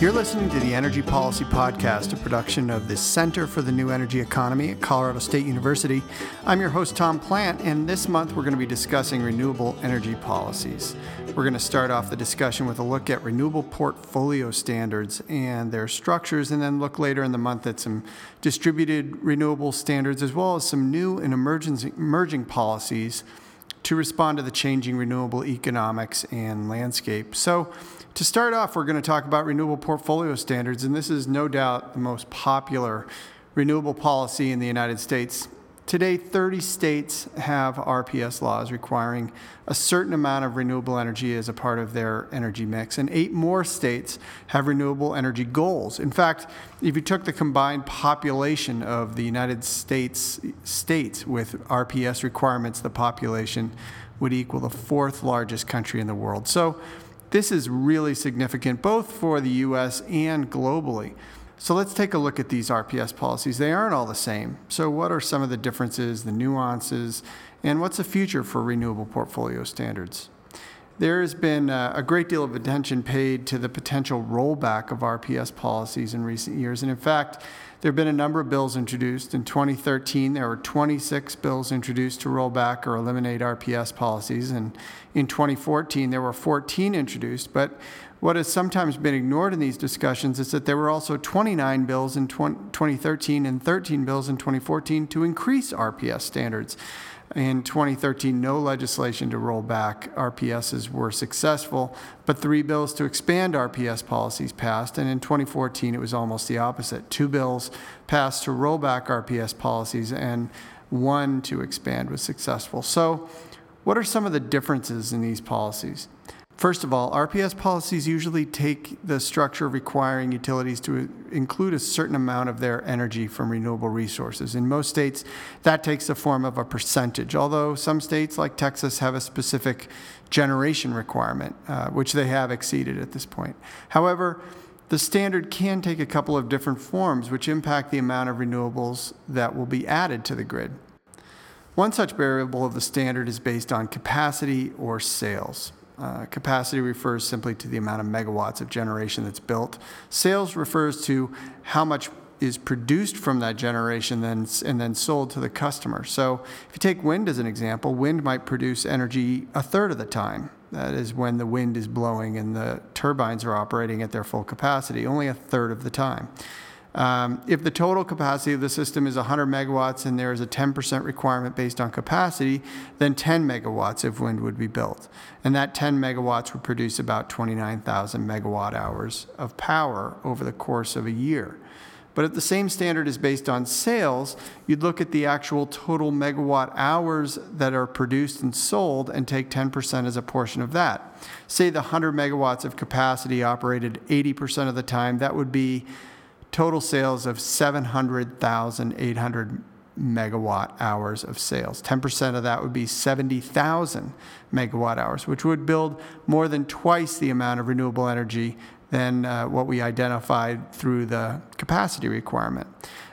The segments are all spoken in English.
You're listening to the Energy Policy Podcast, a production of the Center for the New Energy Economy at Colorado State University. I'm your host, Tom Plant, and this month we're going to be discussing renewable energy policies. We're going to start off the discussion with a look at renewable portfolio standards and their structures, and then look later in the month at some distributed renewable standards, as well as some new and emerging policies to respond to the changing renewable economics and landscape. So, to start off, we're going to talk about renewable portfolio standards, and this is no doubt the most popular renewable policy in the United States. Today, 30 states have RPS laws requiring a certain amount of renewable energy as a part of their energy mix, and eight more states have renewable energy goals. In fact, if you took the combined population of the United States states with RPS requirements, the population would equal the fourth largest country in the world. So, this is really significant both for the US and globally. So let's take a look at these RPS policies. They aren't all the same. So, what are some of the differences, the nuances, and what's the future for renewable portfolio standards? There has been uh, a great deal of attention paid to the potential rollback of RPS policies in recent years. And in fact, there have been a number of bills introduced. In 2013, there were 26 bills introduced to roll back or eliminate RPS policies. And in 2014, there were 14 introduced. But what has sometimes been ignored in these discussions is that there were also 29 bills in 2013 and 13 bills in 2014 to increase RPS standards. In 2013, no legislation to roll back RPSs were successful, but three bills to expand RPS policies passed. And in 2014, it was almost the opposite. Two bills passed to roll back RPS policies, and one to expand was successful. So, what are some of the differences in these policies? First of all, RPS policies usually take the structure requiring utilities to include a certain amount of their energy from renewable resources. In most states, that takes the form of a percentage, although some states, like Texas, have a specific generation requirement, uh, which they have exceeded at this point. However, the standard can take a couple of different forms, which impact the amount of renewables that will be added to the grid. One such variable of the standard is based on capacity or sales. Uh, capacity refers simply to the amount of megawatts of generation that's built. Sales refers to how much is produced from that generation then, and then sold to the customer. So if you take wind as an example, wind might produce energy a third of the time. That is when the wind is blowing and the turbines are operating at their full capacity, only a third of the time. Um, if the total capacity of the system is 100 megawatts and there is a 10% requirement based on capacity, then 10 megawatts of wind would be built. And that 10 megawatts would produce about 29,000 megawatt hours of power over the course of a year. But if the same standard is based on sales, you'd look at the actual total megawatt hours that are produced and sold and take 10% as a portion of that. Say the 100 megawatts of capacity operated 80% of the time, that would be total sales of 700,800 megawatt hours of sales. 10% of that would be 70,000 megawatt hours, which would build more than twice the amount of renewable energy than uh, what we identified through the capacity requirement.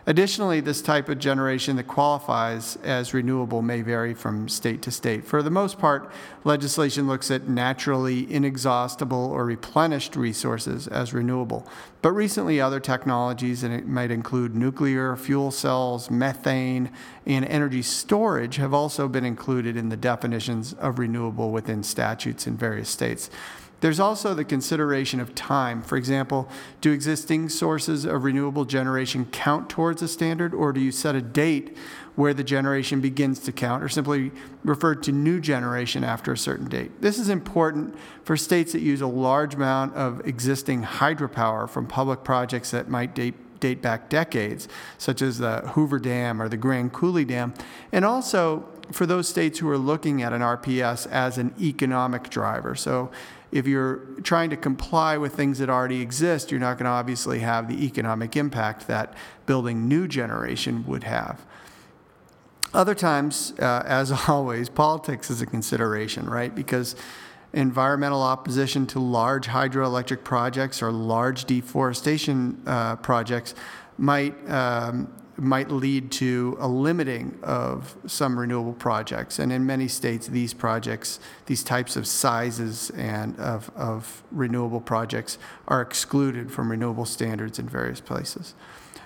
Additionally, this type of generation that qualifies as renewable may vary from state to state. For the most part, legislation looks at naturally inexhaustible or replenished resources as renewable. But recently, other technologies, and it might include nuclear, fuel cells, methane, and energy storage, have also been included in the definitions of renewable within statutes in various states. There's also the consideration of time. For example, do existing sources of renewable generation count towards a standard, or do you set a date where the generation begins to count, or simply refer to new generation after a certain date? This is important for states that use a large amount of existing hydropower from public projects that might date date back decades, such as the Hoover Dam or the Grand Coulee Dam, and also for those states who are looking at an RPS as an economic driver. So if you're trying to comply with things that already exist, you're not going to obviously have the economic impact that building new generation would have. Other times, uh, as always, politics is a consideration, right? Because environmental opposition to large hydroelectric projects or large deforestation uh, projects might um, might lead to a limiting of some renewable projects. And in many states, these projects, these types of sizes and of, of renewable projects are excluded from renewable standards in various places.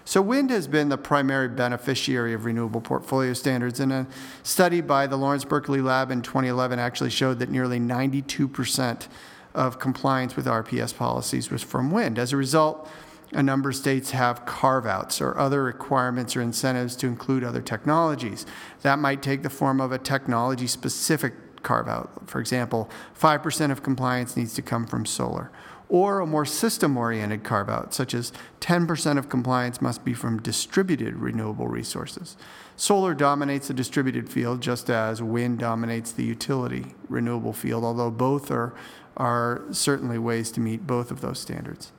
So, wind has been the primary beneficiary of renewable portfolio standards, and a study by the Lawrence Berkeley Lab in 2011 actually showed that nearly 92% of compliance with RPS policies was from wind. As a result, a number of states have carve outs or other requirements or incentives to include other technologies. That might take the form of a technology specific carve out. For example, 5% of compliance needs to come from solar or a more system oriented carve out, such as 10% of compliance must be from distributed renewable resources. Solar dominates the distributed field just as wind dominates the utility renewable field, although both are, are certainly ways to meet both of those standards.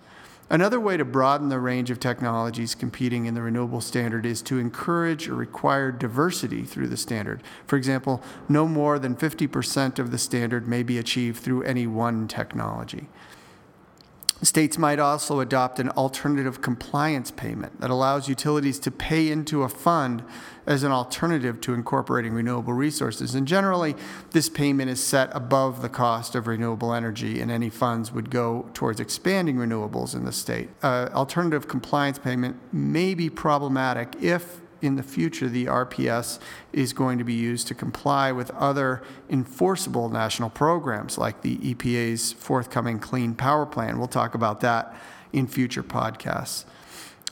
Another way to broaden the range of technologies competing in the renewable standard is to encourage or require diversity through the standard. For example, no more than 50% of the standard may be achieved through any one technology. States might also adopt an alternative compliance payment that allows utilities to pay into a fund as an alternative to incorporating renewable resources. And generally, this payment is set above the cost of renewable energy, and any funds would go towards expanding renewables in the state. Uh, alternative compliance payment may be problematic if in the future the RPS is going to be used to comply with other enforceable national programs like the EPA's forthcoming Clean Power Plan. We'll talk about that in future podcasts.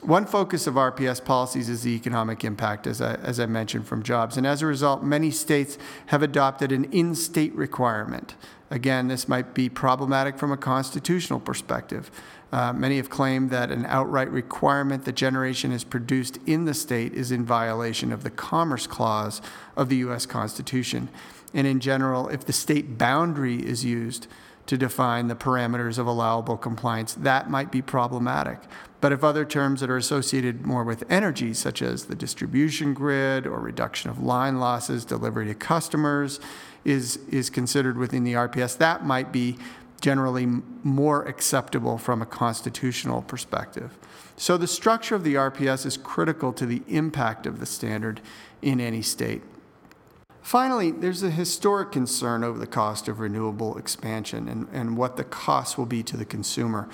One focus of RPS policies is the economic impact, as I, as I mentioned, from jobs. And as a result, many states have adopted an in state requirement. Again, this might be problematic from a constitutional perspective. Uh, many have claimed that an outright requirement that generation is produced in the state is in violation of the Commerce Clause of the U.S. Constitution. And in general, if the state boundary is used to define the parameters of allowable compliance, that might be problematic. But if other terms that are associated more with energy, such as the distribution grid or reduction of line losses, delivery to customers, is, is considered within the RPS, that might be generally more acceptable from a constitutional perspective. So the structure of the RPS is critical to the impact of the standard in any state. Finally, there's a historic concern over the cost of renewable expansion and, and what the cost will be to the consumer.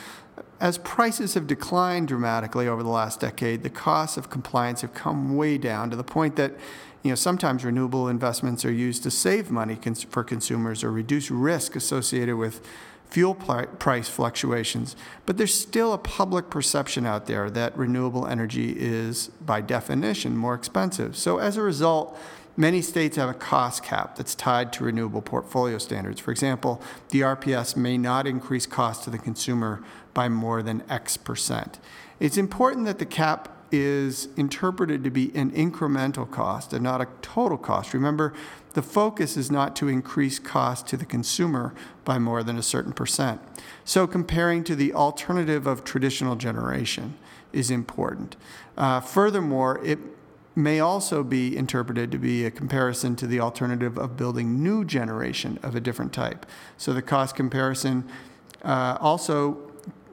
As prices have declined dramatically over the last decade, the costs of compliance have come way down to the point that you know, sometimes renewable investments are used to save money cons- for consumers or reduce risk associated with fuel price fluctuations, but there's still a public perception out there that renewable energy is, by definition, more expensive. So as a result, many states have a cost cap that's tied to renewable portfolio standards. For example, the RPS may not increase cost to the consumer by more than X percent. It's important that the cap is interpreted to be an incremental cost and not a total cost. Remember, the focus is not to increase cost to the consumer by more than a certain percent. So, comparing to the alternative of traditional generation is important. Uh, furthermore, it may also be interpreted to be a comparison to the alternative of building new generation of a different type. So, the cost comparison uh, also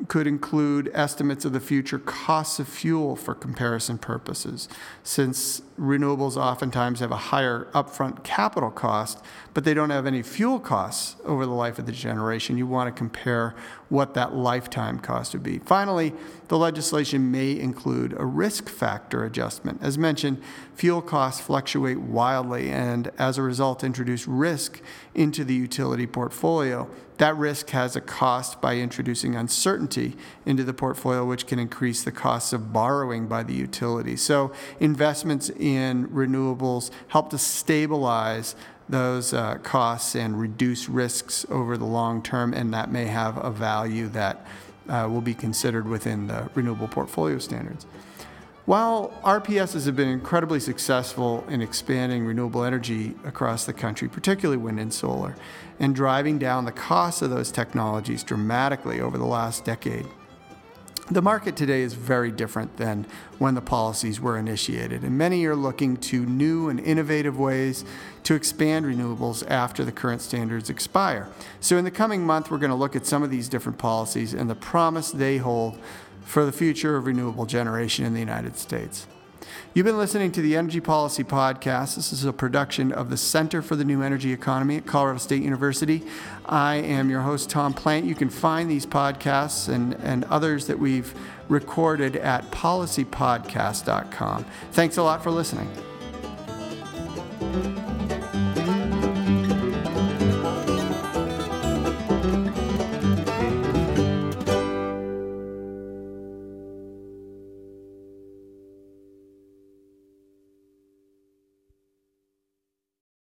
could include estimates of the future costs of fuel for comparison purposes, since renewables oftentimes have a higher upfront capital cost, but they don't have any fuel costs over the life of the generation. You want to compare what that lifetime cost would be. Finally, the legislation may include a risk factor adjustment. As mentioned, fuel costs fluctuate wildly and as a result introduce risk into the utility portfolio. That risk has a cost by introducing uncertainty into the portfolio, which can increase the costs of borrowing by the utility. So, investments in renewables help to stabilize those uh, costs and reduce risks over the long term, and that may have a value that uh, will be considered within the renewable portfolio standards. While RPSs have been incredibly successful in expanding renewable energy across the country, particularly wind and solar, and driving down the cost of those technologies dramatically over the last decade, the market today is very different than when the policies were initiated, and many are looking to new and innovative ways to expand renewables after the current standards expire. So, in the coming month, we're going to look at some of these different policies and the promise they hold for the future of renewable generation in the United States. You've been listening to the Energy Policy Podcast. This is a production of the Center for the New Energy Economy at Colorado State University. I am your host, Tom Plant. You can find these podcasts and, and others that we've recorded at policypodcast.com. Thanks a lot for listening.